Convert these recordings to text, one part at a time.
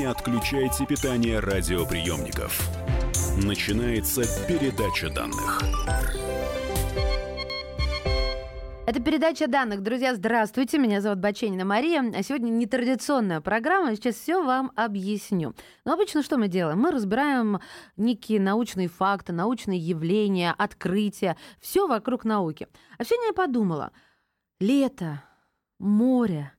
Не отключайте питание радиоприемников. Начинается передача данных. Это передача данных. Друзья, здравствуйте. Меня зовут Баченина Мария. А сегодня нетрадиционная программа. Сейчас все вам объясню. Но обычно что мы делаем? Мы разбираем некие научные факты, научные явления, открытия. Все вокруг науки. А сегодня я подумала. Лето, море,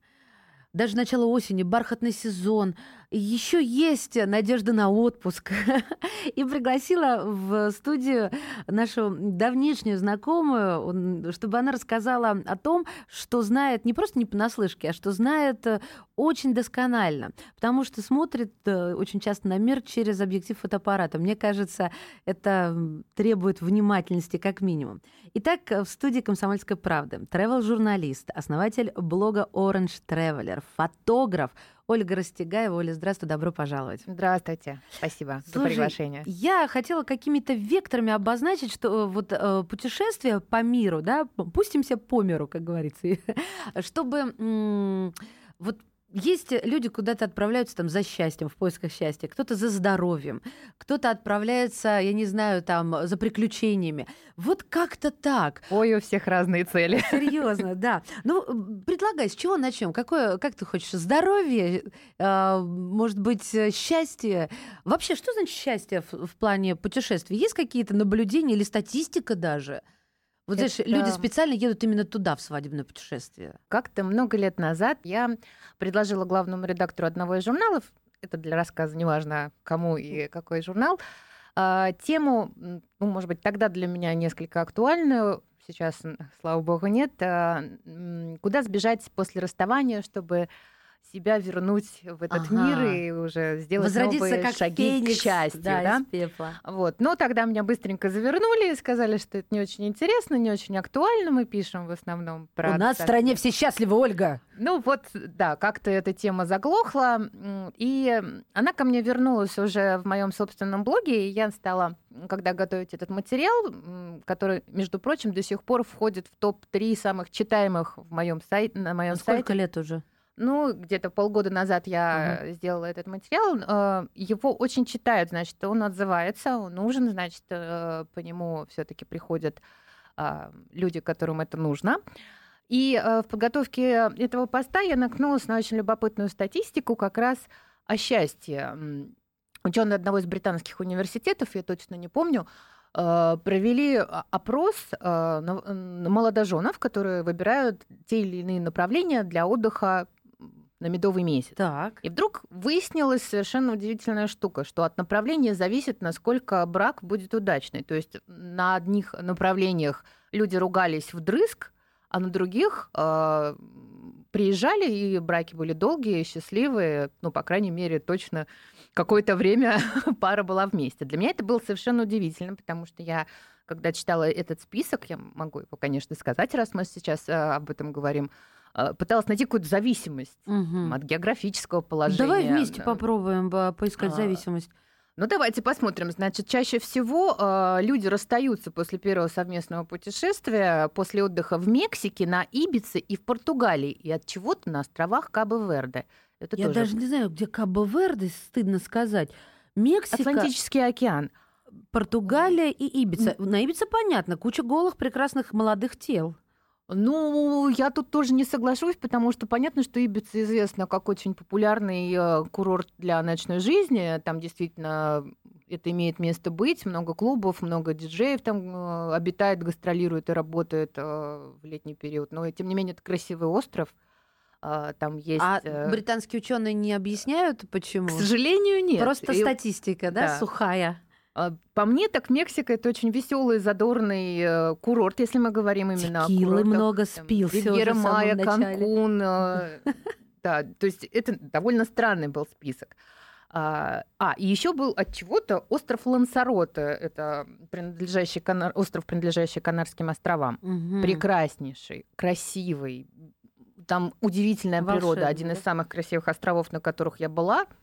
даже начало осени, бархатный сезон. Еще есть надежда на отпуск. И пригласила в студию нашу давнишнюю знакомую, чтобы она рассказала о том, что знает не просто не понаслышке, а что знает э, очень досконально, потому что смотрит э, очень часто на мир через объектив фотоаппарата. Мне кажется, это требует внимательности как минимум. Итак, в студии «Комсомольской правды» travel-журналист, основатель блога Orange Traveler, фотограф Ольга Растегаева. Оля, здравствуй, добро пожаловать. Здравствуйте, спасибо Слушай, за приглашение. Я хотела какими-то векторами обозначить, что э, вот э, путешествие по миру, да, пустимся по миру, как говорится, чтобы вот есть люди, куда-то отправляются там за счастьем, в поисках счастья, кто-то за здоровьем, кто-то отправляется, я не знаю, там за приключениями. Вот как-то так. Ой, у всех разные цели. Серьезно, да. Ну, предлагай, с чего начнем? Какое, как ты хочешь, здоровье, э, может быть, счастье? Вообще, что значит счастье в, в плане путешествий? Есть какие-то наблюдения или статистика даже? Вот это... знаешь, люди специально едут именно туда, в свадебное путешествие. Как-то много лет назад я предложила главному редактору одного из журналов, это для рассказа неважно кому и какой журнал, а, тему, ну, может быть, тогда для меня несколько актуальную, сейчас, слава богу, нет, а, куда сбежать после расставания, чтобы себя вернуть в этот ага. мир и уже сделать Возродиться новые как шаги феникс, к счастью. Да, да? Из пепла. Вот. Но тогда меня быстренько завернули и сказали, что это не очень интересно, не очень актуально. Мы пишем в основном про... У нас в стране все счастливы, Ольга. Ну вот, да, как-то эта тема заглохла. И она ко мне вернулась уже в моем собственном блоге, и я стала, когда готовить этот материал, который, между прочим, до сих пор входит в топ-3 самых читаемых в моем сайте, на моем Сколько сайте. Сколько лет уже? Ну, где-то полгода назад я uh-huh. сделала этот материал. Э, его очень читают, значит, он отзывается, он нужен, значит, э, по нему все-таки приходят э, люди, которым это нужно. И в подготовке этого поста я наткнулась на очень любопытную статистику как раз о счастье. Ученые одного из британских университетов, я точно не помню, провели опрос молодоженов, которые выбирают те или иные направления для отдыха на медовый месяц. Так. И вдруг выяснилась совершенно удивительная штука, что от направления зависит, насколько брак будет удачный. То есть на одних направлениях люди ругались вдрызг, а на других э, приезжали, и браки были долгие, счастливые, ну, по крайней мере, точно какое-то время пара была вместе. Для меня это было совершенно удивительно, потому что я, когда читала этот список, я могу его, конечно, сказать, раз мы сейчас э, об этом говорим, пыталась найти какую-то зависимость угу. от географического положения. Давай вместе попробуем поискать а, зависимость. Ну, давайте посмотрим. Значит, чаще всего э, люди расстаются после первого совместного путешествия, после отдыха в Мексике, на Ибице и в Португалии, и от чего-то на островах Кабо-Верде. Это Я тоже... даже не знаю, где Кабо-Верде, стыдно сказать. Мексика... Атлантический океан. Португалия и Ибица. На Ибице понятно, куча голых прекрасных молодых тел. Ну, я тут тоже не соглашусь, потому что понятно, что Ибица известна как очень популярный э, курорт для ночной жизни. Там действительно это имеет место быть. Много клубов, много диджеев там э, обитает, гастролирует и работает э, в летний период. Но, тем не менее, это красивый остров. Там есть... А британские ученые не объясняют, почему? К сожалению, нет. Просто статистика, да, да. сухая. А, по мне, так Мексика это очень веселый, задорный э, курорт, если мы говорим именно Текилы о курортах. много спился Ривьера Майя, Канкун. Э, да, то есть это довольно странный был список. А, а и еще был от чего-то остров Лансароте, это принадлежащий Канар, остров, принадлежащий Канарским островам. Угу. Прекраснейший, красивый, там удивительная Волшебный, природа, один да? из самых красивых островов, на которых я была –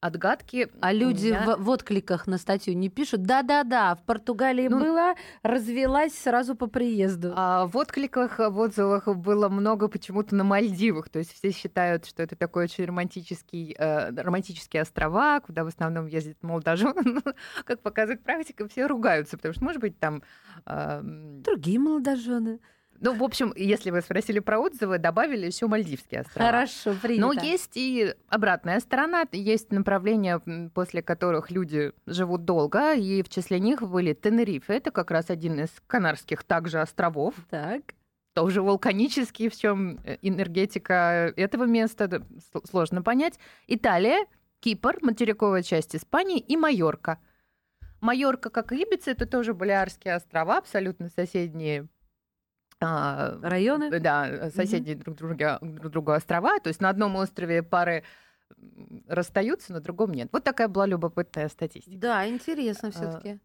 отгадки. А люди меня... в, в откликах на статью не пишут. Да-да-да, в Португалии ну, была, развелась сразу по приезду. А в откликах, в отзывах было много почему-то на Мальдивах. То есть все считают, что это такой очень романтический, э, романтические острова, куда в основном ездят молодожены. как показывает практика, все ругаются, потому что, может быть, там... Э, Другие молодожены. Ну, в общем, если вы спросили про отзывы, добавили еще Мальдивские острова. Хорошо, принято. Но есть и обратная сторона. Есть направления, после которых люди живут долго, и в числе них были Тенерифе. Это как раз один из канарских также островов. Так тоже вулканический, в чем э, энергетика этого места сложно понять. Италия, Кипр, материковая часть Испании и Майорка. Майорка, как и Ибица, это тоже Балиарские острова, абсолютно соседние а, районы? Да, соседние mm-hmm. друг, друга, друг другу острова. То есть на одном острове пары расстаются, на другом нет. Вот такая была любопытная статистика. Да, интересно все-таки.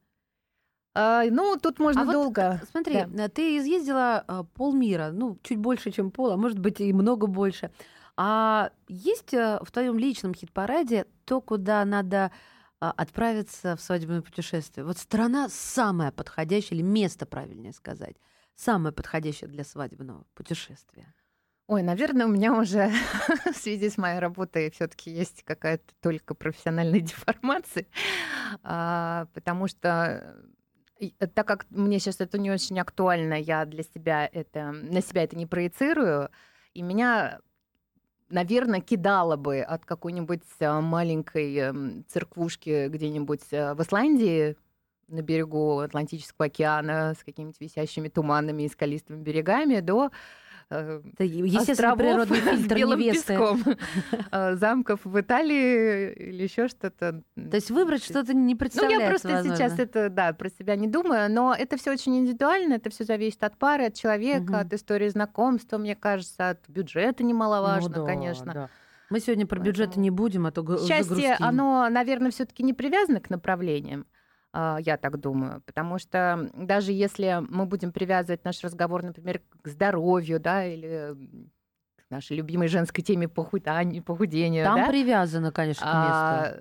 А, ну, тут можно а долго. Вот, смотри, да. ты изъездила а, полмира, ну, чуть больше, чем пол, а может быть и много больше. А есть э, в твоем личном хит-параде то, куда надо отправиться в свадебное путешествие? Вот страна самая подходящая, или место, правильнее сказать, самое подходящее для свадебного путешествия? Ой, наверное, у меня уже в связи с моей работой все-таки есть какая-то только профессиональная деформация, а, потому что э, так как мне сейчас это не очень актуально, я для себя это на себя это не проецирую, и меня наверное, кидало бы от какой-нибудь а, маленькой эм, церквушки где-нибудь э, в Исландии, на берегу Атлантического океана с какими-то висящими туманами и скалистыми берегами до э, островов природный фильтр белым невесты. песком, э, замков в Италии или еще что-то. То есть выбрать что-то не представляется Ну, я просто возможно. сейчас это, да, про себя не думаю, но это все очень индивидуально, это все зависит от пары, от человека, угу. от истории знакомства, мне кажется, от бюджета немаловажно, ну, да, конечно. Да. Мы сегодня про бюджеты не будем, а то Счастье, загрустим. оно, наверное, все-таки не привязано к направлениям. А, я так думаю. Потому что даже если мы будем привязывать наш разговор, например, к здоровью, да, или к нашей любимой женской теме похудания, похудения. Там да? привязано, конечно, к месту. А,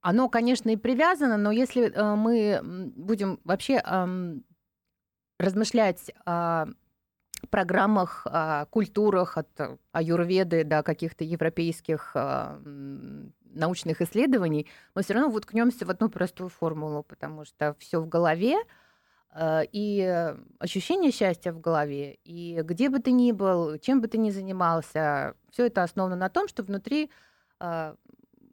оно, конечно, и привязано, но если э, мы будем вообще размышлять о программах, о культурах от аюрведы до каких-то европейских а, научных исследований, мы все равно уткнемся в одну простую формулу, потому что все в голове, э, и ощущение счастья в голове, и где бы ты ни был, чем бы ты ни занимался, все это основано на том, что внутри э,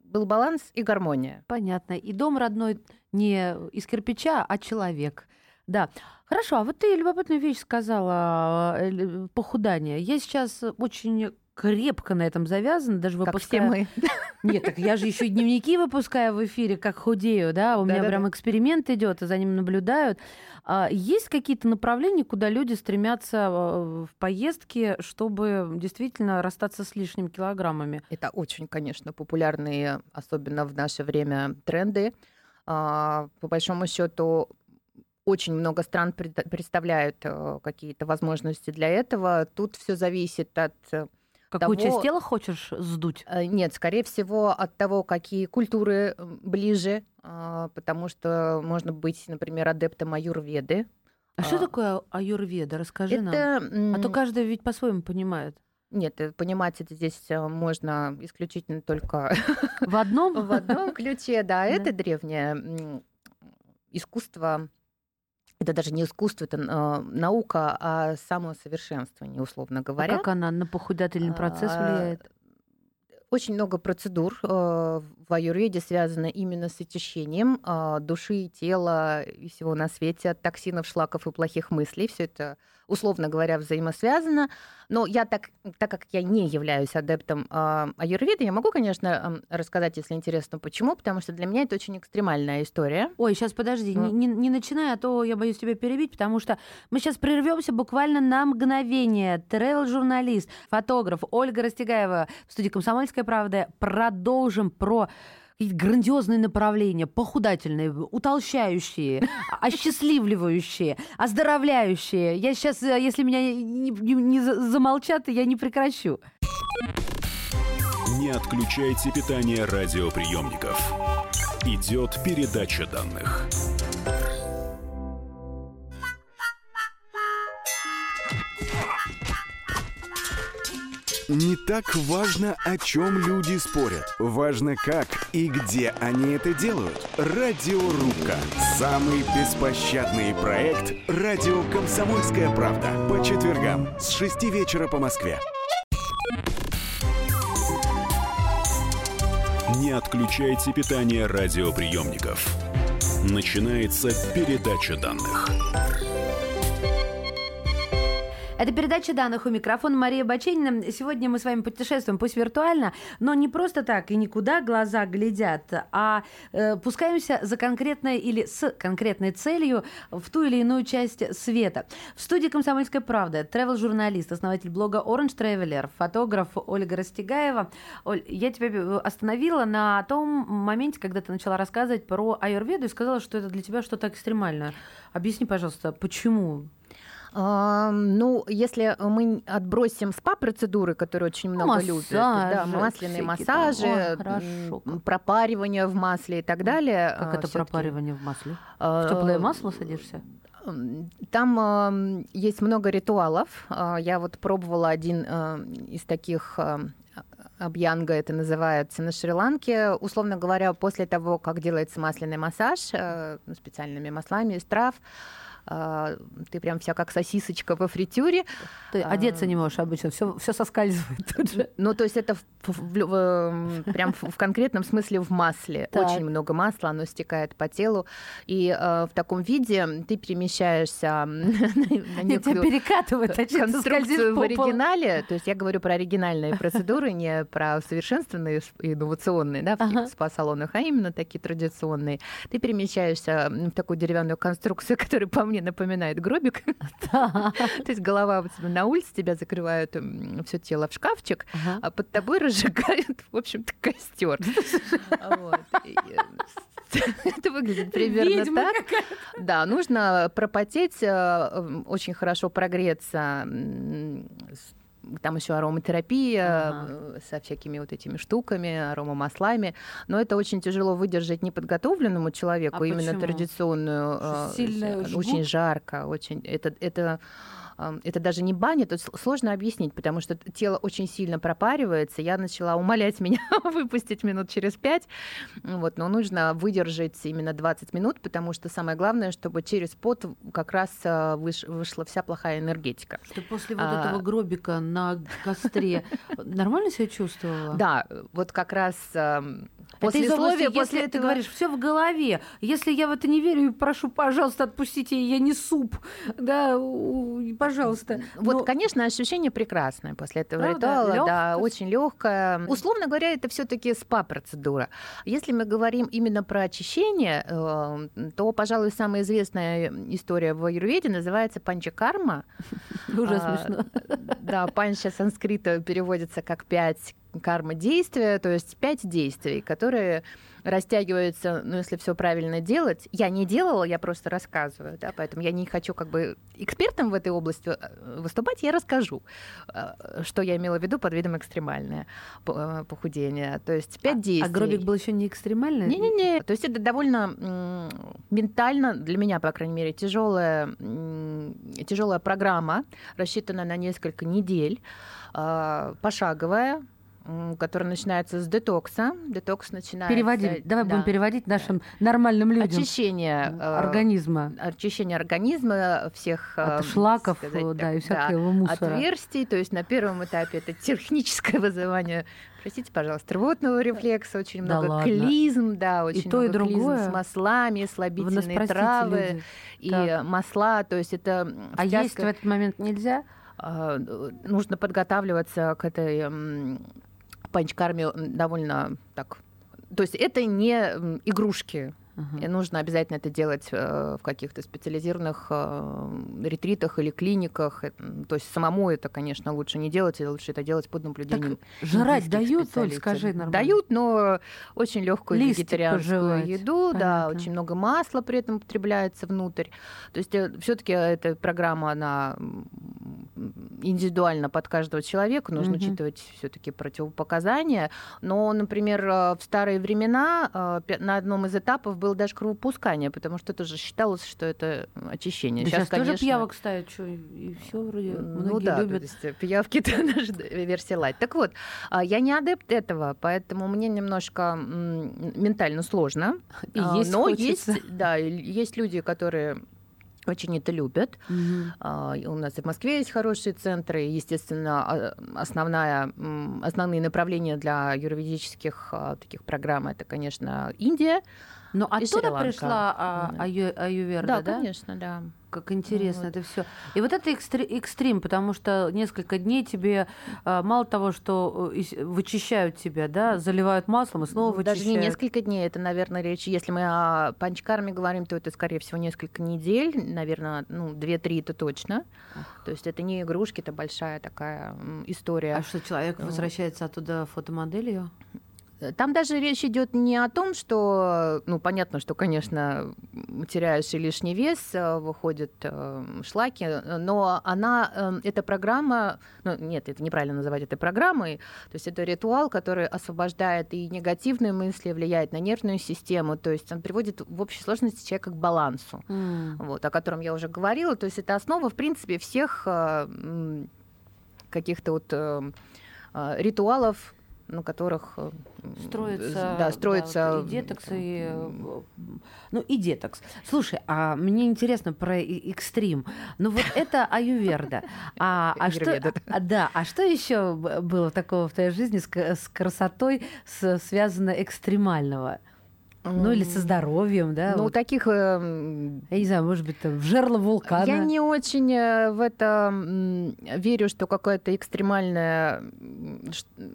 был баланс и гармония. Понятно. И дом родной не из кирпича, а человек. Да. Хорошо, а вот ты любопытную вещь сказала, э, похудание. Я сейчас очень крепко на этом завязана, даже выпускаю... Как все мы. Нет, так я же еще и дневники выпускаю в эфире, как худею, да, у меня прям эксперимент идет, и за ним наблюдают. А есть какие-то направления, куда люди стремятся э, в поездке, чтобы действительно расстаться с лишними килограммами? Это очень, конечно, популярные, особенно в наше время, тренды. А, по большому счету, очень много стран представляют э, какие-то возможности для этого. Тут все зависит от Какую того... часть тела хочешь сдуть? Э, нет, скорее всего, от того, какие культуры ближе, а, потому что можно быть, например, адептом аюрведы. А, а что такое аюрведа? Расскажи это... нам. А то каждый ведь по-своему понимает. Нет, э, понимать это здесь э, можно исключительно только в одном в одном ключе, да. Это древнее искусство это даже не искусство, это э, наука, а самосовершенствование, условно говоря. А как она на похудательный процесс а, влияет? Очень много процедур в аюрведе связано именно с очищением души, тела и всего на свете от токсинов, шлаков и плохих мыслей. Все это условно говоря, взаимосвязано. Но я так, так как я не являюсь адептом э, аюрведы, я могу, конечно, э, рассказать, если интересно, почему, потому что для меня это очень экстремальная история. Ой, сейчас подожди, mm. не, не начинай, а то я боюсь тебя перебить, потому что мы сейчас прервемся буквально на мгновение. Тревел-журналист, фотограф Ольга Растегаева в студии «Комсомольская правда». Продолжим про грандиозные направления, похудательные, утолщающие, осчастливливающие, оздоровляющие. Я сейчас, э, если меня не, не, не замолчат, я не прекращу. Не отключайте питание радиоприемников. Идет передача данных. Не так важно, о чем люди спорят. Важно, как и где они это делают. Радиорубка. Самый беспощадный проект «Радио Комсомольская правда». По четвергам с 6 вечера по Москве. Не отключайте питание радиоприемников. Начинается передача данных. Это передача данных у микрофона Мария Баченина. Сегодня мы с вами путешествуем, пусть виртуально, но не просто так и никуда глаза глядят, а э, пускаемся за конкретной или с конкретной целью в ту или иную часть света. В студии «Комсомольская правда» travel-журналист, основатель блога Orange Traveler, фотограф Ольга Растегаева. Оль, я тебя остановила на том моменте, когда ты начала рассказывать про аюрведу и сказала, что это для тебя что-то экстремальное. Объясни, пожалуйста, почему? А, ну, если мы отбросим спа-процедуры, которые очень много массажи, любят, да, масляные массажи, Ой, хорошо. пропаривание в масле и так далее. Как а, это пропаривание в масле? а, В теплое масло садишься? Там э, есть много ритуалов. Я вот пробовала один э, из таких э, Абьянга это называется на Шри-Ланке. Условно говоря, после того, как делается масляный массаж э, специальными маслами из трав, э, ты прям вся как сосисочка во фритюре. Ты А. одеться не можешь обычно, все, все соскальзывает тут же. Ну, то есть это в- в- в- эм, прям в, конкретном смысле в масле. Так. Очень много масла, оно стекает по телу. И э, в таком виде ты перемещаешься на некую перекатывает, а конструкцию в оригинале, то есть я говорю про оригинальные процедуры, не про совершенственные и инновационные, да, в спа-салонах, а именно такие традиционные. Ты перемещаешься в такую деревянную конструкцию, которая по мне напоминает гробик. То есть голова у тебя на улице, тебя закрывают все тело в шкафчик, а под тобой разжигают, в общем-то, костер. Вот. Э, Это выглядит примерно Ведьма так. Да, нужно пропотеть, э, очень хорошо прогреться. Там еще ароматерапия Ага. э, со всякими вот этими штуками, аромамаслами. Но это очень тяжело выдержать неподготовленному человеку, А именно почему? традиционную. Э, сильно жгут? очень жарко, очень. Это, это э, это даже не баня, тут сложно объяснить, потому что тело очень сильно пропаривается. Я начала умолять меня выпустить минут через пять, вот, но нужно выдержать именно 20 минут, потому что самое главное, чтобы через пот как раз э, выш- вышла вся плохая энергетика. Что после вот А. этого гробика на костре нормально себя чувствовала? Да, вот как раз эм, Это из области, послесловие после если ты этого... говоришь, все в голове. Если я в это не верю, прошу, пожалуйста, отпустите, я не суп. Да, пожалуйста. Вот, Но- конечно, ощущение прекрасное после этого Правда? ритуала. Да, Лёгкость? очень легкое. Условно говоря, это все-таки спа-процедура. Если мы говорим именно про очищение, э, то, пожалуй, самая известная история в аюрведе называется панчакарма. Уже А, смешно. Да, панча санскрита переводится как пять карма действия, то есть пять действий, которые растягиваются, ну, если все правильно делать. Я не делала, я просто рассказываю, да, поэтому я не хочу как бы экспертом в этой области э, выступать, я расскажу, э, что я имела в виду под видом экстремальное э, похудение. То есть пять А действий. гробик был еще не экстремальный? Не-не-не. То есть это довольно ментально, для меня, по крайней мере, тяжелая, тяжелая программа, рассчитанная на несколько недель, а, пошаговая, м, которая начинается с детокса. Детокс начинается... Переводим. Давай да, будем переводить нашим нормальным людям. Очищение э, Организма. очищение организма всех От э, шлаков, сказать да, так, и всякого мусора. отверстий. То есть на первом этапе это техническое вызывание, простите, пожалуйста, рвотного рефлекса, очень Да много ладно. клизм, да, очень то, и много клизм другое? с маслами, слабительные травы люди. и Так. масла. То есть это м, А втяжка- есть в этот момент нельзя? а, нужно подготавливаться к этой м, панчкарме м, довольно так. То есть это не игрушки. Ага. И нужно обязательно это делать э, в каких-то специализированных э, ретритах или клиниках. Э, То есть самому это, конечно, лучше не делать, и лучше это делать под наблюдением. жрать индийских дают, Оль, специалистов. скажи нормально. Дают, но очень легкую Листик вегетарианскую пожевать. еду, да, Понятно. очень много масла при этом употребляется внутрь. То есть все-таки эта программа, она индивидуально под каждого человека, нужно Мгм. учитывать все-таки противопоказания. Но, например, э, в старые времена э, на одном из этапов было даже кровопускание, потому что это же считалось, что это очищение. Да сейчас тоже конечно, пиявок ставят, что и все вроде ну многие да, любят. то есть э, пиявки это наша версия лайт. Так вот, а, я не адепт этого, поэтому мне немножко ментально сложно. И А, есть Но хочется. есть, да, есть люди, которые очень это любят. А, и У нас и в Москве есть хорошие центры. Естественно, а, основная, основные направления для юридических а, таких программ это, конечно, Индия. Но оттуда Шри-Ланка. пришла а, Да. аю- аюверда, да? конечно, да. Как интересно Вот. это все. И вот это экстри- экстрим, потому что несколько дней тебе а, мало того, что э, вычищают тебя, да, заливают маслом и снова Ну, Даже вычищают. не несколько дней, это, наверное, речь. Если мы о панчкарме говорим, то это, скорее всего, несколько недель, наверное, ну, 2-3 это точно. То есть это не игрушки, это большая такая история. А что, человек возвращается оттуда фотомоделью? Там даже речь идет не о том, что, ну, понятно, что, конечно, теряешь и лишний вес, э, выходят э, шлаки, э, но она, э, эта программа, ну, нет, это неправильно называть этой программой, то есть это ритуал, который освобождает и негативные мысли, влияет на нервную систему, то есть он приводит в общей сложности человека к балансу М. вот, о котором я уже говорила. То есть это основа, в принципе, всех э, каких-то вот э, э, ритуалов, на которых э, Строится, да, строится вот и детокс, и, э, ну, и детокс. Слушай, а мне интересно про и- экстрим. Ну, вот это аюверда. А, а что, а, да, а что еще было такого в твоей жизни с, с красотой с- связано экстремального? Ну, или со здоровьем, да? Ну, вот. таких... э, м, Я не знаю, может быть, там, в жерло вулкана. Я не очень э, в это верю, что какое-то экстремальное,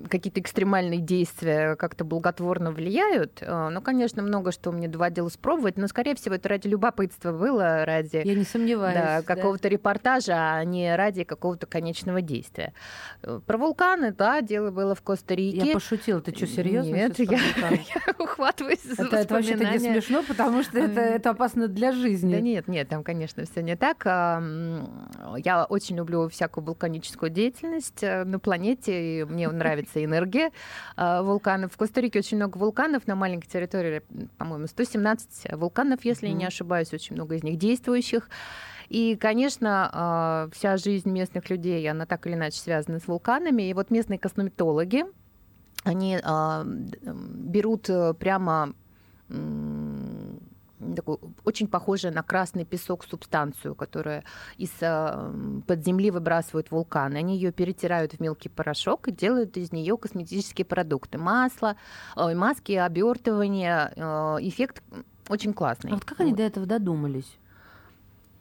какие-то экстремальные действия как-то благотворно влияют. Э, Ну, конечно, много что мне доводилось пробовать, но, скорее всего, это ради любопытства было, ради Я не сомневаюсь. да, да. какого-то репортажа, а не ради какого-то конечного действия. Э, Про вулканы, да, дело было в Коста-Рике. Я пошутила. Ты что, серьезно? Нет, я-? Я ухватываюсь за Это, вообще-то не смешно, потому что это, это опасно для жизни. Да нет, нет, там, конечно, все не так. Я очень люблю всякую вулканическую деятельность э, на планете, и мне нравится энергия а, вулканов. В Коста-Рике очень много вулканов на маленькой территории, по-моему, 117 вулканов, если я не ошибаюсь, очень много из них действующих. И, конечно, а, вся жизнь местных людей, она так или иначе связана с вулканами. И вот местные косметологи, они берут э, прямо м, такую очень похожую на красный песок субстанцию, которая из м, под земли выбрасывают вулканы. Они ее перетирают в мелкий порошок и делают из нее косметические продукты. Масло, маски, обертывание. э, Эффект очень классный. А вот как они Вот. до этого додумались?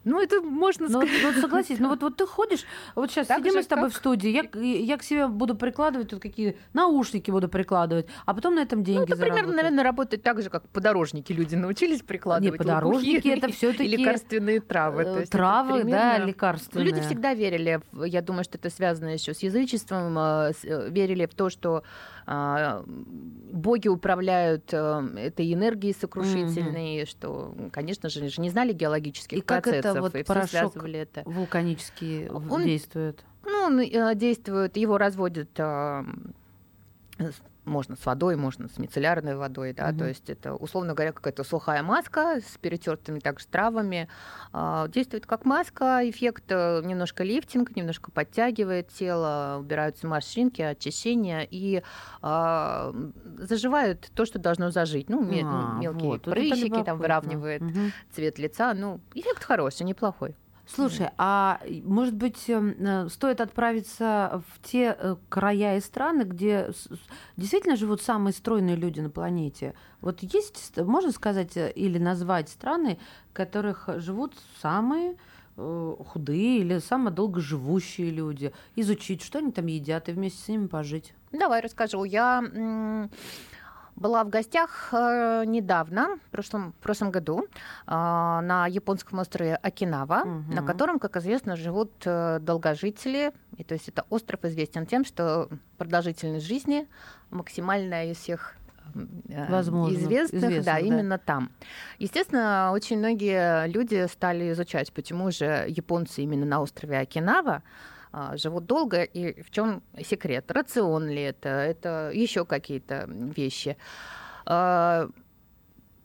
Ну, это можно Ну, вот, сказать. вот согласись, ну вот, вот ты ходишь, вот сейчас Так сидим же, мы с тобой как- в студии, я, я к себе буду прикладывать тут какие наушники буду прикладывать, а потом на этом деньги Ну, это примерно, заработать. наверное, работает так же, как подорожники люди научились прикладывать. Не, подорожники это всё-таки, И лекарственные травы. Э, То есть это Травы, да, примерно- лекарственные. Люди всегда верили, я думаю, что это связано еще с язычеством, э, э, верили в то, что боги управляют э, этой энергией сокрушительной, что, конечно же, не знали геологических И как это процессов, вот и порошок это. Вулканические в- Он- действуют. Ну, он э, действует, его разводят а, с- можно с водой, можно с мицеллярной водой, да, Мгм. то есть это, условно говоря, какая-то сухая маска с перетертыми также травами, а, действует как маска, эффект э, немножко лифтинг, немножко подтягивает тело, убираются морщинки, очищение и а, заживают то, что должно зажить, ну, ме- А, мелкие вот, прыщики, там выравнивает Мгм. цвет лица, ну, эффект хороший, неплохой. Слушай, а может быть, эм, э, стоит отправиться в те э, края и страны, где действительно живут самые стройные люди на планете? Вот есть, ст- можно сказать э, или назвать страны, в которых живут самые худые или самые долгоживущие люди, изучить, что они там едят, и вместе с ними пожить. Давай расскажу. Я была в гостях э, недавно, в прошлом, в прошлом году, э, на японском острове Окинава, Мгм. на котором, как известно, живут э, долгожители. И то есть это остров известен тем, что продолжительность жизни максимальная из всех Возможных, известных, известных, да, да. именно там. Естественно, очень многие люди стали изучать, почему же японцы именно на острове Окинава живут долго. И в чем секрет? Рацион ли это? Это еще какие-то вещи. А,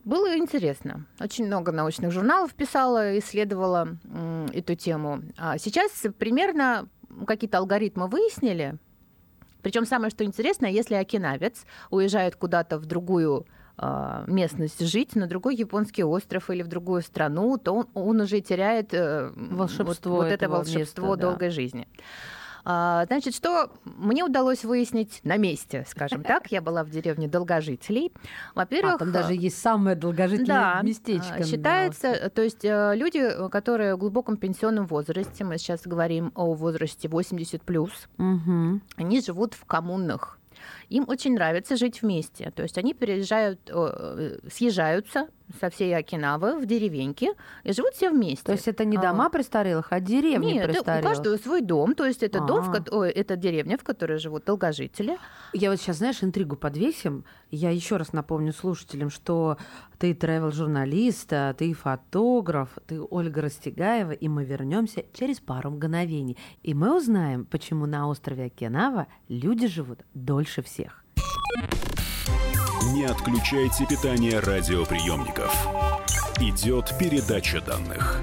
было интересно. Очень много научных журналов писала, исследовала эту тему. А сейчас примерно какие-то алгоритмы выяснили. Причем самое что интересно, если окинавец уезжает куда-то в другую а, местность жить на другой японский остров или в другую страну, то он, он уже теряет э, волшебство вот, вот это волшебство места, долгой да. жизни. А, значит, что мне удалось выяснить на месте, скажем так. Я была в деревне долгожителей. Во-первых... А, там даже есть самое долгожительное да, местечко. считается, то есть э, люди, которые в глубоком пенсионном возрасте, мы сейчас говорим о возрасте 80+, плюс, угу. они живут в коммунных им очень нравится жить вместе. То есть они переезжают, э, съезжаются со всей Окинавы в деревеньки и живут все вместе. То есть это не дома а, престарелых, а деревни Нет, престарелых? у каждого свой дом, то есть это А-а-а. дом, в, ой, это деревня, в которой живут долгожители. Я вот сейчас, знаешь, интригу подвесим. Я еще раз напомню слушателям, что ты тревел-журналист, а ты фотограф, ты Ольга Растегаева, и мы вернемся через пару мгновений. И мы узнаем, почему на острове Окинава люди живут дольше всех. Не отключайте питание радиоприемников. Идет передача данных.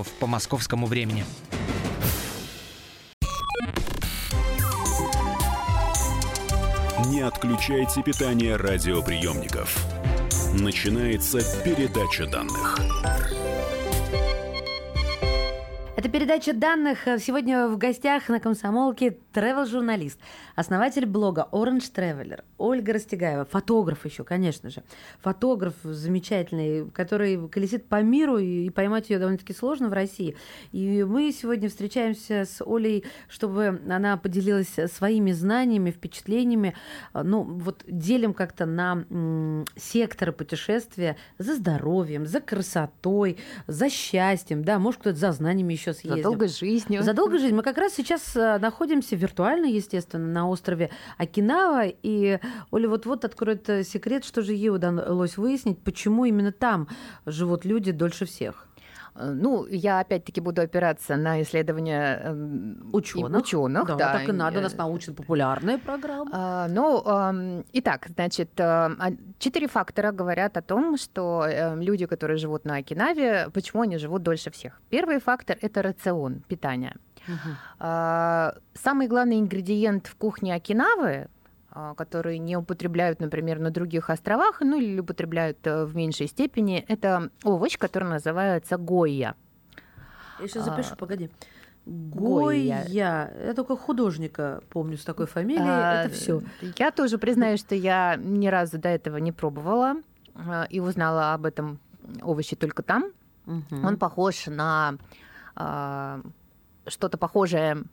часов по московскому времени. Не отключайте питание радиоприемников. Начинается передача данных. Это передача данных. Сегодня в гостях на комсомолке travel-журналист, основатель блога Orange Traveler, Ольга Растегаева, фотограф еще, конечно же. Фотограф замечательный, который колесит по миру, и поймать ее довольно-таки сложно в России. И мы сегодня встречаемся с Олей, чтобы она поделилась своими знаниями, впечатлениями. Ну, вот делим как-то на м- секторы путешествия за здоровьем, за красотой, за счастьем, да, может, кто-то за знаниями еще съездил. За долгой жизнью. За долгой жизнью. Мы как раз сейчас э, находимся виртуально, естественно, на острове Окинава. И Оля вот-вот откроет э, секрет, что же ей удалось выяснить, почему именно там живут люди дольше всех. Э, ну, я опять-таки буду опираться на исследования ученых. Эм, ученых да, да, так и надо, у нас научно-популярная программа. Ну, а, итак, значит, а, четыре фактора говорят о том, что а, люди, которые живут на Окинаве, почему они живут дольше всех. Первый фактор – это рацион питания. А, самый главный ингредиент в кухне Окинавы а, которые не употребляют, например, на других островах, ну или употребляют э, в меньшей степени, это овощ, который называется гойя. Я сейчас запишу, а, погоди. Гойя. Я только художника помню с такой фамилией. А, это все. Я тоже признаюсь, что я ни разу до этого не пробовала а, и узнала об этом овоще только там. Угу. Он похож на что-то похожее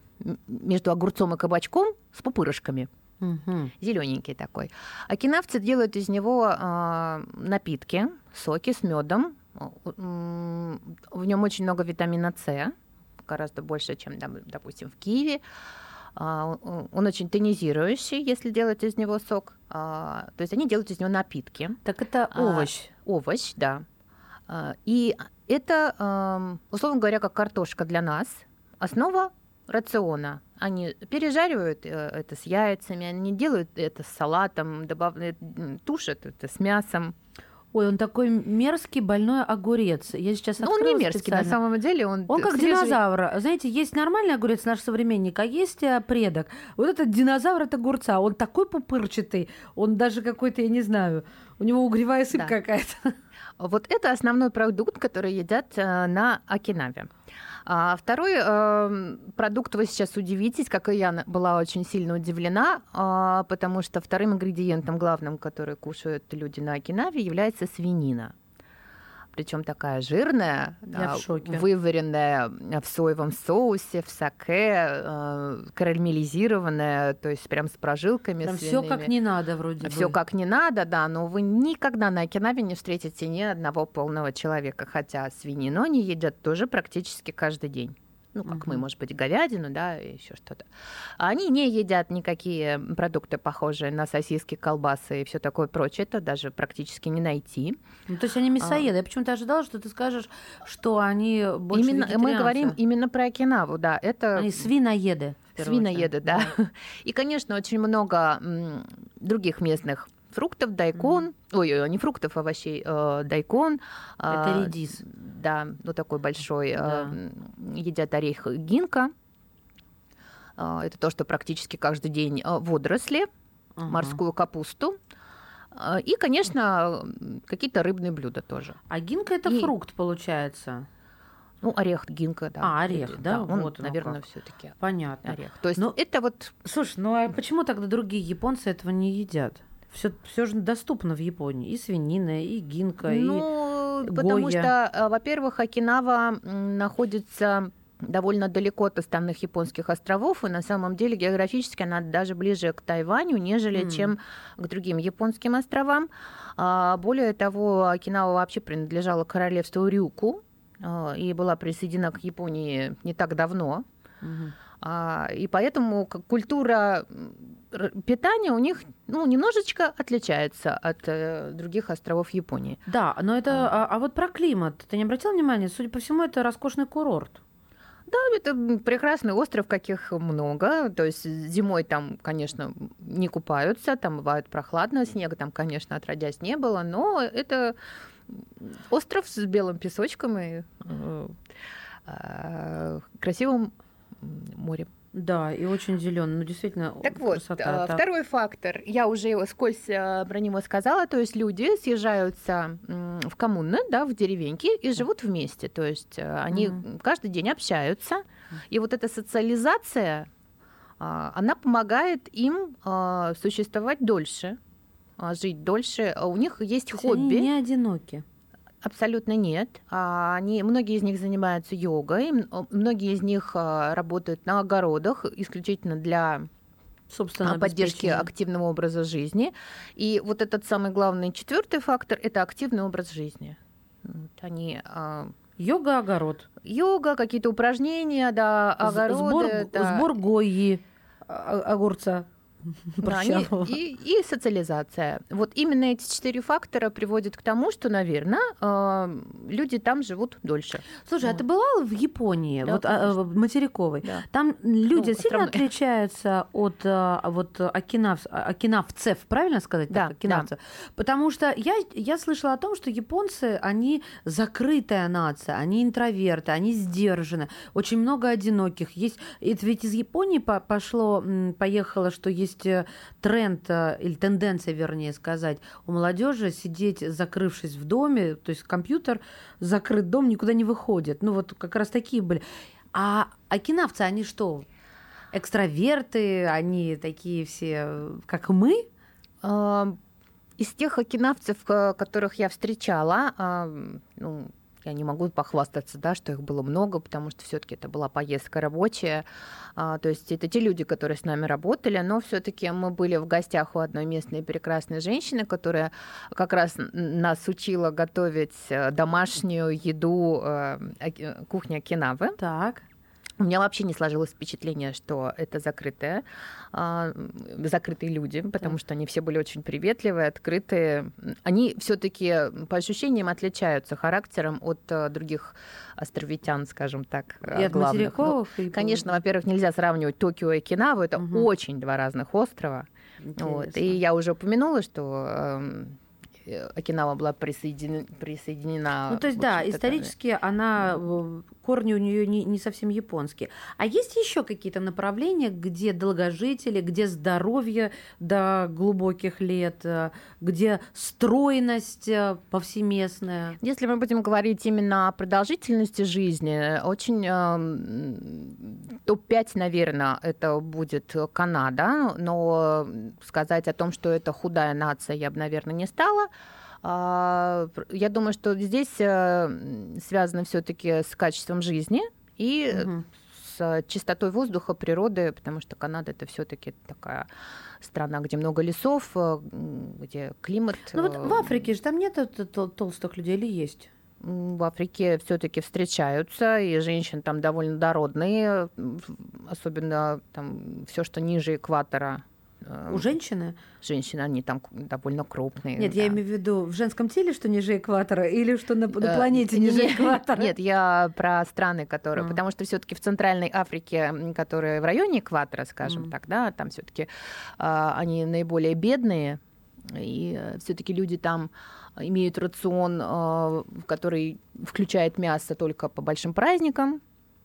между огурцом и кабачком с пупырышками. Угу. Зелененький такой. Окинавцы делают из него э, напитки, соки с медом. В нем очень много витамина С, гораздо больше, чем, допустим, в Киеве. А, он очень тонизирующий, если делать из него сок. А, то есть они делают из него напитки. Так это овощ. Овощ, да. И это, условно говоря, как картошка для нас. Основа рациона. Они пережаривают э, это с яйцами, они делают это с салатом, добавляют, тушат это с мясом. Ой, он такой мерзкий больной огурец. Я сейчас ну, он не мерзкий, специально. на самом деле он. Он как свежий... динозавр. Знаете, есть нормальный огурец наш современник, а есть э, предок. Вот этот динозавр это огурца. Он такой пупырчатый, он даже какой-то, я не знаю, у него угревая сыпь да. какая-то. Вот это основной продукт, который едят э, на Окинаве. А второй э, продукт вы сейчас удивитесь, как и я была очень сильно удивлена, э, потому что вторым ингредиентом главным, который кушают люди на Окинаве, является свинина. Причем такая жирная, Я в шоке. вываренная в соевом соусе, в саке, э, карамелизированная, то есть прям с прожилками. Прям все как не надо вроде Все как не надо, да, но вы никогда на Окинаве не встретите ни одного полного человека, хотя свинину они едят тоже практически каждый день. Ну, как мы, Мгм. может быть, говядину, да, еще что-то. А Они не едят никакие продукты, похожие на сосиски, колбасы и все такое прочее. Это даже практически не найти. Ну, то есть они мясоеды. Я почему-то ожидала, что ты скажешь, что они больше именно, мы говорим именно про Окинаву, да. Это Они свиноеды. свиноеды, очередь. да. И, конечно, очень много других местных фруктов, дайкон, ой, ой, не фруктов, овощей, э, дайкон. Это а, редис. Да, ну такой большой. э, Да. м, едят орех гинка. А, Это то, что практически каждый день э, водоросли, Ага. морскую капусту. А, И, конечно, какие-то рыбные блюда тоже. А гинка это И- фрукт, получается. Ну, орех гинка, да. А, орех, Это- да? Он, Вот наверное, как. все-таки Понятно. орех. То есть Ну, это вот Слушай, ну а почему тогда другие японцы этого не едят? Все, все же доступно в Японии. И свинина, и гинка, и... Ну, потому Гойя. что, э, во-первых, Окинава находится довольно далеко от остальных японских островов, и на самом деле географически она даже ближе к Тайваню, нежели М. чем к другим японским островам. А, Более того, Окинава вообще принадлежала королевству Рюку а, и была присоединена к Японии не так давно. Мгм. А, И поэтому культура питания у них ну, немножечко отличается от э, других островов Японии. Да, но это... А, а вот про климат. Ты не обратил внимания? Судя по всему, это роскошный курорт. Да, это прекрасный остров, каких много. То есть зимой там, конечно, не купаются, там бывает прохладно, снега там, конечно, отродясь не было, но это остров с белым песочком и э, э, красивым морем. Да, и очень зеленый. Ну, действительно, Так вот, красота. Так. второй фактор, я уже его скользь э, про него сказала, то есть люди съезжаются в коммуны, да, в деревеньки и живут вместе, то есть э, они Мгм. каждый день общаются, и вот эта социализация, а, она помогает им а, существовать дольше, а, жить дольше. У них есть То есть они хобби. не одиноки. Абсолютно нет. А, Они, многие из них занимаются йогой, многие из них а, работают на огородах исключительно для Собственно, а, поддержки активного образа жизни. И вот этот самый главный четвертый фактор это активный образ жизни. Вот Они Йога, огород. йога, какие-то упражнения, да, огороды, Сбор, да. сбор гойи, а- огурца. Да, они- и, и социализация. Вот именно эти четыре фактора приводят к тому, что, наверное, люди там живут дольше. Слушай, а ты была в Японии, Да, вот а, конечно. в материковой? Да. Там люди Ну, сильно островной. отличаются от а, вот окинав, окинавцев, правильно сказать? Да, так, окинавцев? Потому что я, я слышала о том, что японцы, они закрытая нация, они интроверты, они сдержаны, очень много одиноких. Есть, это ведь из Японии по- пошло, поехало, что есть э, тренд э, или тенденция, вернее сказать, у молодежи сидеть, закрывшись в доме, то есть компьютер, закрыт дом, никуда не выходит. Ну вот как раз такие были. А окинавцы, они что, экстраверты, они такие все, как мы? А, Из тех окинавцев, э, которых я встречала, а, ну, я не могу похвастаться, да, что их было много, потому что все-таки это была поездка рабочая. А, то есть это те люди, которые с нами работали, но все-таки мы были в гостях у одной местной прекрасной женщины, которая как раз нас учила готовить э, домашнюю еду э, кухня Окинавы. Так. У меня вообще не сложилось впечатление, что это закрытые, а, закрытые люди, потому что они все были очень приветливые, открытые. Они все-таки по ощущениям отличаются характером от э, других островитян, скажем так, э, И от главных. Ну, и- Конечно, во-первых, нельзя сравнивать Токио и Окинаву, это Мгм. очень два разных острова. Вот. И я уже упомянула, что эм, Окинава была присоединена. присоединена Ну, то есть, да, исторически она, э, корни у нее не, не совсем японские. А есть еще какие-то направления, где долгожители, где здоровье до глубоких лет, э, где стройность э, повсеместная? Если мы будем говорить именно о продолжительности жизни, очень эм, топ-5, наверное, это будет Канада, но сказать о том, что это худая нация, я бы, наверное, не стала. А, Я думаю, что здесь э, связано все-таки с качеством жизни и Мгм. с чистотой воздуха, природы, потому что Канада это все-таки такая страна, где много лесов, э, где климат. Ну вот э, в Африке же там нет толстых людей или есть? В Африке все-таки встречаются, и женщины там довольно дородные, особенно там все, что ниже экватора. Э, У женщины? Женщины, они там довольно крупные. Нет, да. я имею в виду в женском теле, что ниже экватора, или что на, на Э, планете ниже экватора? Нет, я про страны, которые, А. потому что все-таки в Центральной Африке, которые в районе экватора, скажем Мгм. так, да, там все-таки они наиболее бедные, и все-таки люди там имеют рацион, который включает мясо только по большим праздникам.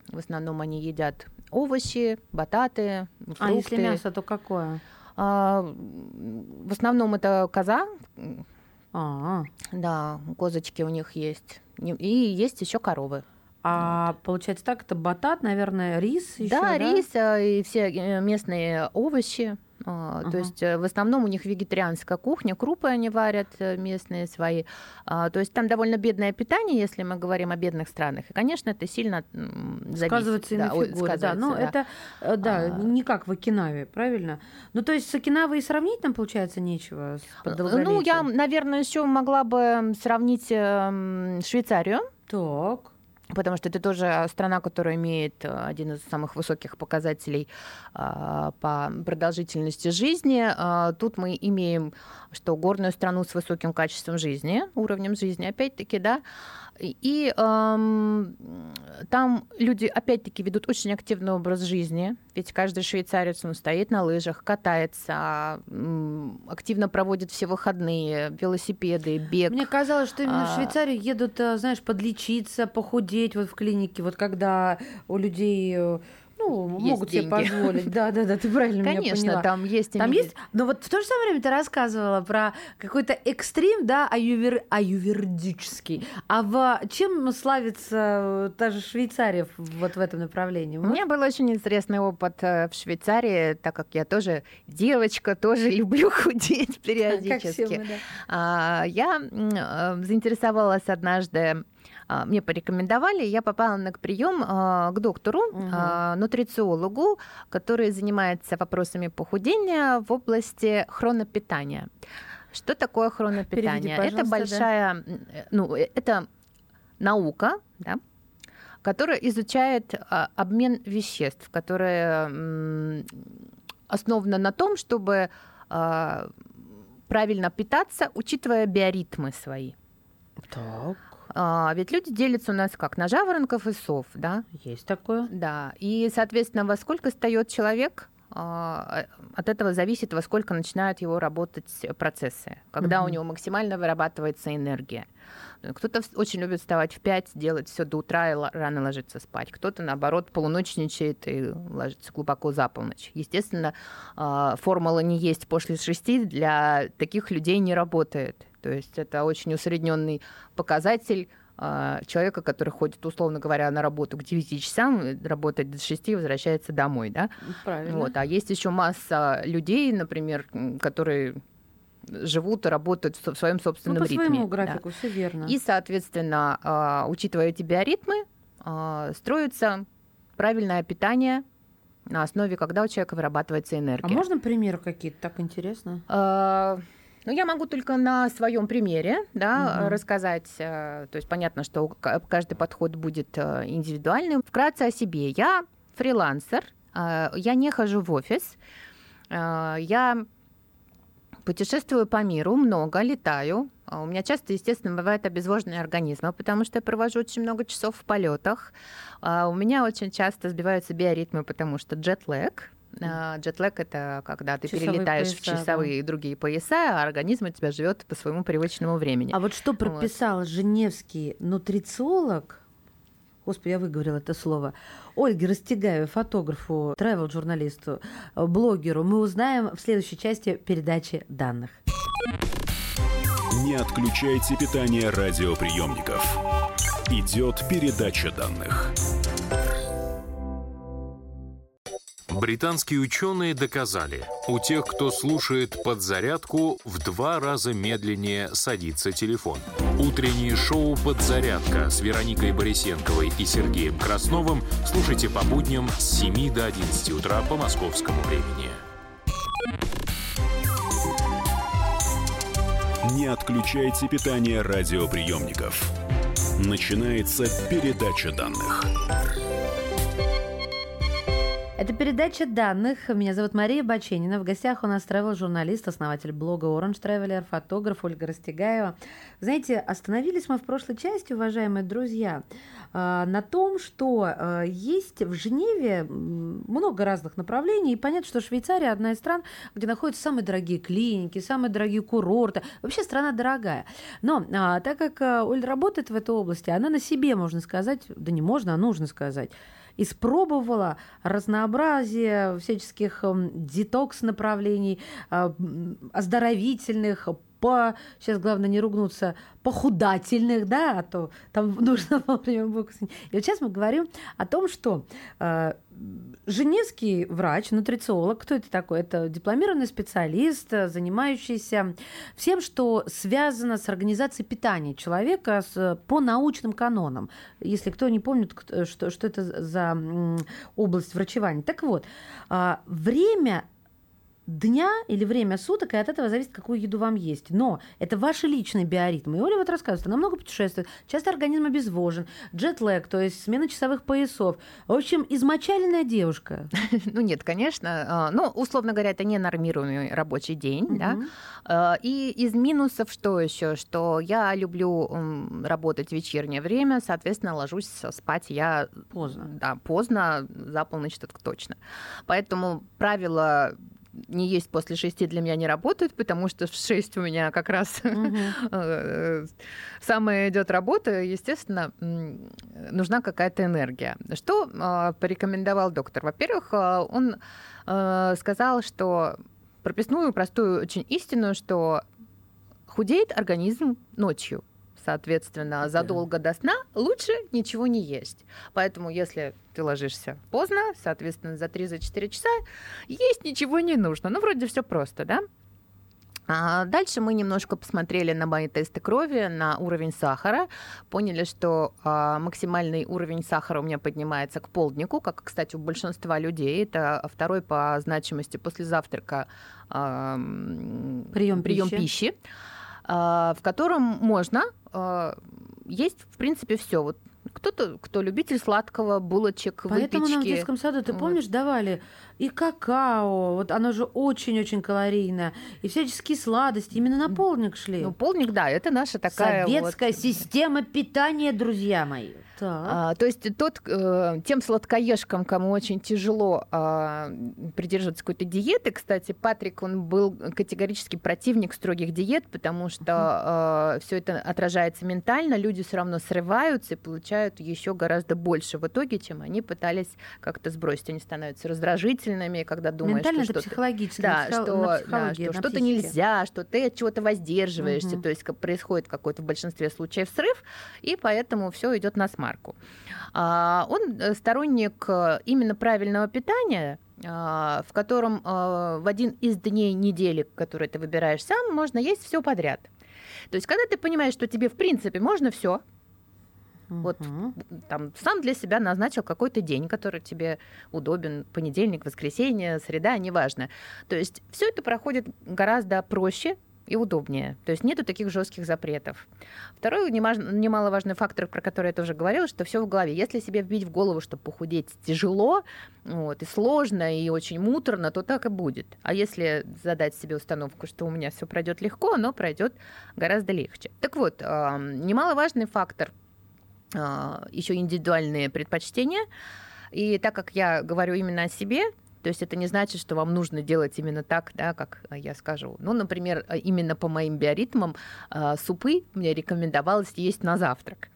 В основном они едят овощи, бататы, фрукты. А если мясо, то какое? А, в основном это коза, м, А, да, козочки у них есть, и есть еще коровы. а получается так, это батат, наверное, рис еще, да, рис а, и все э, местные овощи. Ага. То есть э, в основном у них вегетарианская кухня, крупы они варят э, местные свои. А, То есть там довольно бедное питание, если мы говорим о бедных странах. И, конечно, это сильно зависит. Сказывается и на Да, фигуре, да. сказывается, Ну, да. это, э, да, А. не как в Окинаве, правильно? Ну, то есть с Окинавой и сравнить нам, получается, нечего Ну, я, наверное, еще могла бы сравнить эм, Швейцарию. Так. Потому что это тоже страна, которая имеет э, один из самых высоких показателей а, по продолжительности жизни. А, Тут мы имеем, что горную страну с высоким качеством жизни, уровнем жизни, опять-таки, да, и эм, там люди, опять-таки, ведут очень активный образ жизни, ведь каждый швейцарец, он стоит на лыжах, катается, активно проводит все выходные, велосипеды, бег. Мне казалось, что именно в А. Швейцарию едут, э, знаешь, подлечиться, похудеть вот в клинике, вот когда у людей, э, ну, Есть могут себе деньги. позволить. Да, да, да, ты правильно меня Конечно, поняла. там есть... Там именно- есть, но вот в то же самое время ты рассказывала про какой-то экстрим, да, аювер, аювердический. А в чем славится э, та же Швейцария вот в этом направлении? У Можешь? меня был очень интересный опыт э, в Швейцарии, так как я тоже девочка, тоже люблю худеть Как все периодически. мы, да. А, Я э, заинтересовалась однажды, мне порекомендовали, я попала на прием а, к доктору, а, нутрициологу, который занимается вопросами похудения в области хронопитания. Что такое хронопитание? пожалуйста, это да. большая, м, э, ну, э, это наука, да, которая изучает а, обмен веществ, которая основана на том, чтобы а, правильно питаться, учитывая биоритмы свои. Так, А, ведь люди делятся у нас как на жаворонков и сов, да? есть такое. Да. И, соответственно, во сколько встает человек, а, от этого зависит, во сколько начинают его работать процессы, когда у Мгм. него максимально вырабатывается энергия. Кто-то очень любит вставать в 5, делать все до утра и рано ложиться спать. Кто-то, наоборот, полуночничает и ложится глубоко за полночь. Естественно, а, формула не есть после шести для таких людей не работает. То есть это очень усредненный показатель а, человека, который ходит, условно говоря, на работу к 9 часам, э, работает до 6 и возвращается домой, да? Правильно. Вот. А есть еще масса людей, например, которые живут и работают в своем ну, собственном по ритме. своему да. графику, все верно. И, соответственно, а, учитывая эти биоритмы, а, строится правильное питание на основе, когда у человека вырабатывается А энергия. можно примеры какие-то? Так интересно. Ну, я могу только на своем примере да, Мгм. рассказать. э, То есть понятно, что каждый подход будет э, индивидуальным. Вкратце о себе. Я фрилансер, э, я не хожу в офис, я путешествую по миру, много летаю. А У меня часто, естественно, бывают обезвоженные организмы, потому что я провожу очень много часов в полетах. А У меня очень часто сбиваются биоритмы, потому что джетлэг. А, Джетлэг это когда ты Часовые перелетаешь в пояса, да. часовые и другие пояса, а организм у тебя живет по своему привычному времени. А вот что прописал женевский нутрициолог, Господи, я выговорила это слово. Ольге Растегаевой, фотографу, travel-журналисту, э, блогеру, мы узнаем в следующей части передачи данных. Не отключайте питание радиоприемников. Идет передача данных. Британские ученые доказали, у тех, кто слушает подзарядку, в два раза медленнее садится телефон. Утреннее шоу «Подзарядка» с Вероникой Борисенковой и Сергеем Красновым слушайте по будням с 7 до 11 утра по московскому времени. Не отключайте питание радиоприемников. Начинается передача данных. Это передача данных. Меня зовут Мария Баченина. В гостях у нас travel-журналист, основатель блога Orange Traveler, фотограф Ольга Растегаева. Знаете, остановились мы в прошлой части, уважаемые друзья, а, на том, что а, есть в Женеве много разных направлений. И понятно, что Швейцария одна из стран, где находятся самые дорогие клиники, самые дорогие курорты. Вообще страна дорогая. Но а, так как Оля работает в этой области, она на себе, можно сказать, да не можно, а нужно сказать, испробовала разнообразие всяческих эм, детокс-направлений, а, оздоровительных, по, сейчас главное не ругнуться, похудательных, да, а то там нужно вовремя буквы. И вот сейчас мы говорим о том, что э, женевский врач, нутрициолог, кто это такой? Это дипломированный специалист, занимающийся всем, что связано с организацией питания человека с, по научным канонам. Если кто не помнит, что, что это за область врачевания. Так вот, э, время дня или время суток, и от этого зависит, какую еду вам есть. Но это ваши личные биоритмы. И Оля вот рассказывает, она много путешествует, часто организм обезвожен, джетлэг, то есть смена часовых поясов. В общем, измочаленная девушка. Ну нет, конечно. А, ну, условно говоря, это не нормируемый рабочий день, да. А, и из минусов что еще? Что я люблю работать в вечернее время, соответственно, ложусь спать я поздно. Да, поздно, за полночь так точно. Поэтому правило не есть после шести для меня не работает, потому что в шесть у меня как раз uh самая идет работа, естественно, нужна какая-то энергия. Что а, порекомендовал доктор? Во-первых, а, он сказал, что прописную простую очень истину, что худеет организм ночью. Соответственно, задолго до сна лучше ничего не есть. Поэтому, если ты ложишься поздно, соответственно, за 3-4 часа есть ничего не нужно. Ну, вроде все просто, да? А дальше мы немножко посмотрели на мои тесты крови, на уровень сахара, поняли, что а, максимальный уровень сахара у меня поднимается к полднику, как, кстати, у большинства людей. Это второй по значимости после завтрака а, прием, прием пищи. пищи, а, в котором можно а, есть, в принципе, все. Вот кто-то, кто любитель сладкого, булочек, Поэтому выпечки. нам в детском саду, ты помнишь, давали и какао, вот оно же очень-очень калорийное, и всяческие сладости, именно на полник шли. Ну, полник, да, это наша такая Советская вот... система питания, друзья мои. А, то есть тот, э, тем сладкоежкам, кому очень тяжело э, придерживаться какой-то диеты, кстати, Патрик, он был категорически противник строгих диет, потому что э, все это отражается ментально, люди все равно срываются и получают еще гораздо больше в итоге, чем они пытались как-то сбросить. Они становятся раздражительными, когда думаешь, Ментально что это психологически, да, что, да, что что-то нельзя, что ты от чего-то воздерживаешься, угу. то есть происходит какой-то в большинстве случаев срыв, и поэтому все идет на смарт марку. А, он э, сторонник э, именно правильного питания, а, в котором э, в один из дней недели, который ты выбираешь сам, можно есть все подряд. То есть, когда ты понимаешь, что тебе в принципе можно все, вот там сам для себя назначил какой-то день, который тебе удобен, понедельник, воскресенье, среда, неважно. То есть все это проходит гораздо проще, и удобнее. То есть нету таких жестких запретов. Второй немаловажный фактор, про который я тоже говорила, что все в голове. Если себе вбить в голову, что похудеть тяжело, вот, и сложно, и очень муторно, то так и будет. А если задать себе установку, что у меня все пройдет легко, оно пройдет гораздо легче. Так вот, немаловажный фактор еще индивидуальные предпочтения. И так как я говорю именно о себе, то есть это не значит, что вам нужно делать именно так, да, как я скажу. Ну, например, э, именно по моим биоритмам супы мне рекомендовалось есть на завтрак.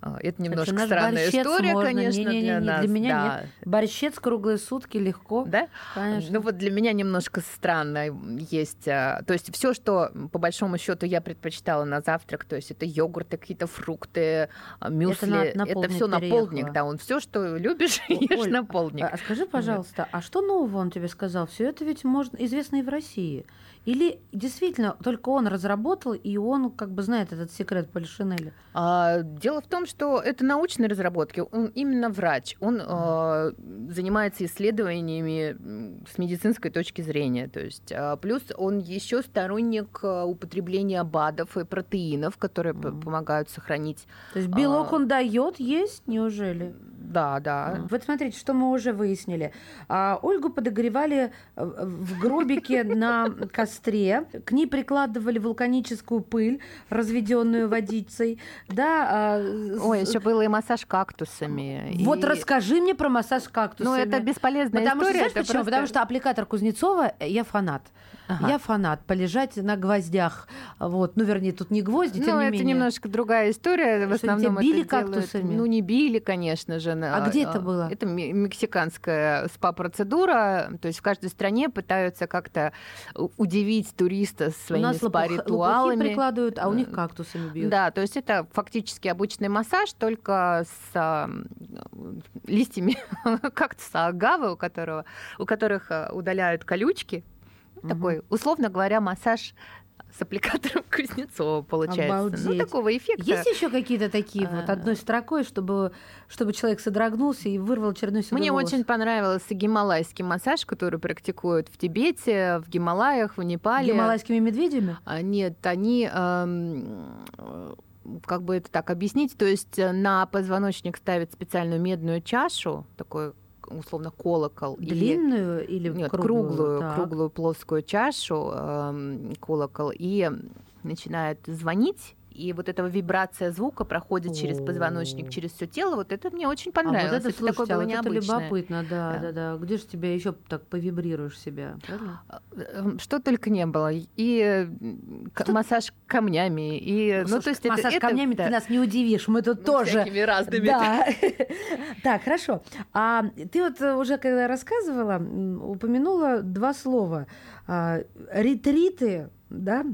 А, Это немножко наш странная история, можно. конечно, Не-не-не, для для нас. меня да. нет. Борщец круглые сутки легко. Да? Конечно. Ну вот для меня немножко странно есть. а, То есть все, что по большому счету я предпочитала на завтрак, то есть это йогурты, какие-то фрукты, а, мюсли, на- на это все на полдник, да, он все, что любишь, О, ешь Оль, на полдник. А скажи, пожалуйста, а что нового он тебе сказал? Все это ведь можно известно и в России. Или действительно только он разработал, и он как бы знает этот секрет Полишинеля? А, Дело в том, что это научные разработки. Он именно врач. Он а, занимается исследованиями с медицинской точки зрения. То есть, а, плюс он еще сторонник а, употребления БАДов и протеинов, которые Мгм. помогают сохранить. То есть белок А. он дает есть, неужели? Да, да. Вот смотрите, что мы уже выяснили. А, Ольгу подогревали в гробике на костре, к ней прикладывали вулканическую пыль, разведенную водицей. Да, а, Ой, еще было и массаж кактусами. Вот расскажи мне про массаж кактусами. Ну, это бесполезная Потому что, история. знаешь почему? Потому что аппликатор Кузнецова, э, я фанат. Ага. Я фанат. Полежать на гвоздях. Вот. Ну, вернее, тут не гвозди, тем Ну, не это менее. немножко другая история. В Что, основном били это делают- кактусами? Ну, не били, конечно же. А где это было? Это ме- мексиканская спа-процедура. То есть в каждой стране пытаются как-то у- удивить туриста У своими нас лопух- лопухи спа-ритуалами. прикладывают, а у них Э, кактусами бьют. Да, то есть это фактически обычный массаж, только с а, листьями кактуса агавы, у, которого, у которых а, удаляют колючки. Такой, условно говоря, массаж с аппликатором Кузнецова получается. Ну, Обалдеть. такого эффекта. Есть еще какие-то такие вот А. одной строкой, чтобы, чтобы человек содрогнулся и вырвал седой Мне волос? очень понравился гималайский массаж, который практикуют в Тибете, в Гималаях, в Непале. Гималайскими медведями? А, Нет, они, эм, как бы это так объяснить, то есть э, на позвоночник ставят специальную медную чашу, такой условно колокол. Длинную или Нет, круглую? круглую, Так. круглую плоскую чашу, эм, колокол, и начинает звонить. И вот эта вибрация звука проходит через позвоночник, через все тело. Вот это мне очень А понравилось. вот это, такое слушайте, а было вот это любопытно, да, Да. да, да. Где же тебя еще так повибрируешь себя, правильно? Эм, Что только не было. И Что- массаж камнями, и... ну, то есть это- массаж это- камнями да. ты нас не удивишь, мы тут Ну, тоже. всякими разными. Да. Так, хорошо. А ты вот э, уже когда рассказывала, упомянула два слова. А, Ретриты, да,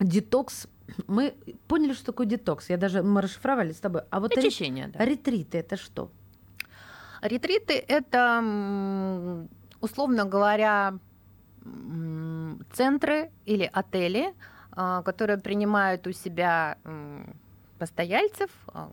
детокс. Мы поняли, что такое детокс. Я даже мы расшифровали с тобой. А вот рет- Очищение, да. ретриты это что? Ретриты — это, условно говоря, центры или отели, а, которые принимают у себя постояльцев, а,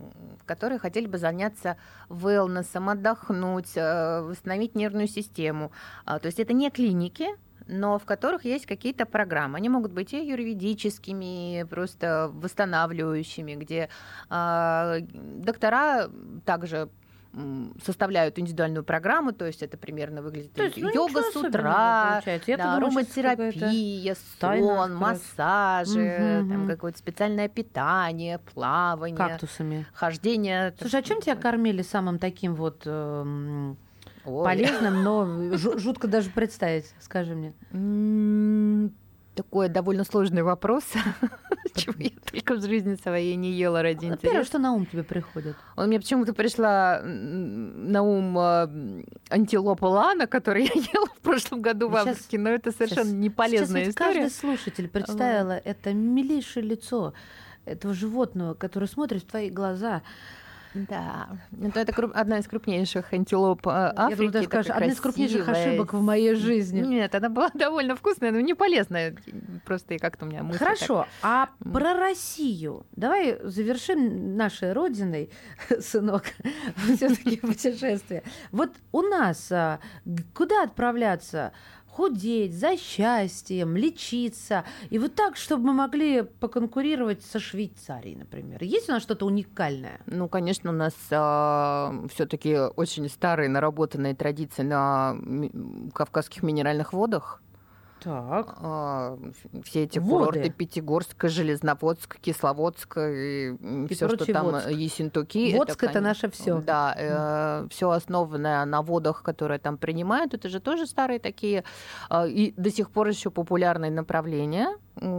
которые хотели бы заняться wellnessом, отдохнуть, э, восстановить нервную систему. А, То есть это не клиники, но в которых есть какие-то программы. Они могут быть и юридическими, просто восстанавливающими, где а, доктора также составляют индивидуальную программу, то есть это примерно выглядит То есть, ну, йога с утра, да, думала, ароматерапия, сон, массажи, Мгм, там какое-то специальное питание, плавание, Кактусами. хождение. Слушай, а чем тебя кормили самым таким вот эм, Ой. полезным, но жу- жутко даже представить, скажи мне. Такой довольно сложный вопрос, чего я только в жизни своей не ела ради Первое, интереса. что на ум тебе приходит. Он мне почему-то пришла на ум а, антилопа Лана, которую я ела в прошлом году в августе, но это совершенно Сейчас ведь история. каждый слушатель представила это милейшее лицо этого животного, которое смотрит в твои глаза. Да, это, это кру- одна из крупнейших антилоп э, Я Африки. думаю, даже скажешь, одна из крупнейших ошибок в моей жизни. Нет, она была довольно вкусная, но не полезная. Просто и как-то у меня мысли Хорошо, а М. про Россию давай завершим нашей родиной, сынок, все-таки путешествие. Вот у нас а, куда отправляться? Худеть, за счастьем, лечиться. И вот так, чтобы мы могли поконкурировать со Швейцарией, например. Есть у нас что-то уникальное? Ну, конечно, у нас все-таки очень старые наработанные традиции на кавказских минеральных водах. Так. А, все эти Воды. курорты Пятигорска, Железноводск, Кисловодск и, И все, что там Водск. э, Ессентуки. Водск это конечно, наше всё. Да, все основанное на водах, которые там принимают. Это же тоже старые такие а, и до сих пор еще популярные направления,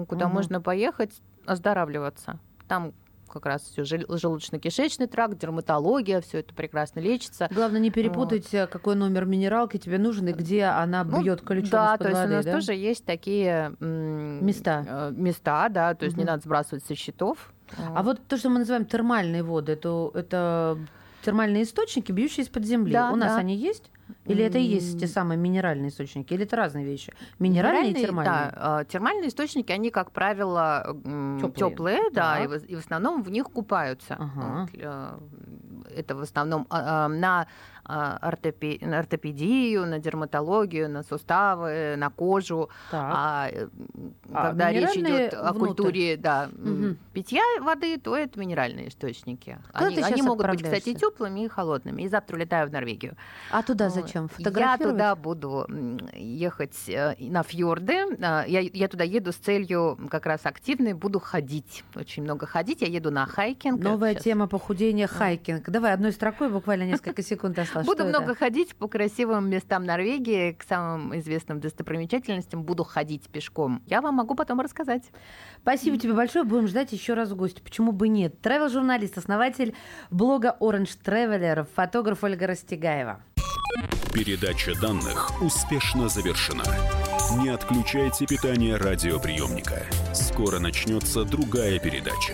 куда Мгм. можно поехать оздоравливаться. Там как раз все желудочно-кишечный тракт, дерматология, все это прекрасно лечится. Главное не перепутать, вот. какой номер минералки тебе нужен и где она бьет ну, ключом Да, то есть воды, у нас да? тоже есть такие места. Э, места, да, то есть угу. не надо сбрасывать со счетов. А вот то, что мы называем термальные воды, это, это термальные источники, бьющие из-под земли. Да, У нас да. они есть? Или это и есть те самые минеральные источники? Или это разные вещи? Минеральные, и термальные? Да, термальные источники, они, как правило, теплые, да, и в, и в основном в них купаются. Ага. Это в основном а, на а, ортопи... на ортопедию, на дерматологию, на суставы, на кожу. Так. А, А когда речь идет о внутрь? культуре да, Мгм. питья воды, то это минеральные источники. Куда Они, они могут быть, кстати, теплыми и холодными. И завтра улетаю в Норвегию. А туда зачем? Я туда буду ехать э, на фьорды. А, Я, я туда еду с целью как раз активной, буду ходить. Очень много ходить. Я еду на хайкинг. Новая тема похудения хайкинг. Давай одной строкой, буквально несколько секунд осталось. Буду Что много это? ходить по красивым местам Норвегии, к самым известным достопримечательностям. Буду ходить пешком. Я вам могу потом рассказать. Спасибо тебе большое. Будем ждать еще раз в гости. Почему бы нет? Travel-журналист, основатель блога Orange Traveler, фотограф Ольга Растегаева. Передача данных успешно завершена. Не отключайте питание радиоприемника. Скоро начнется другая передача.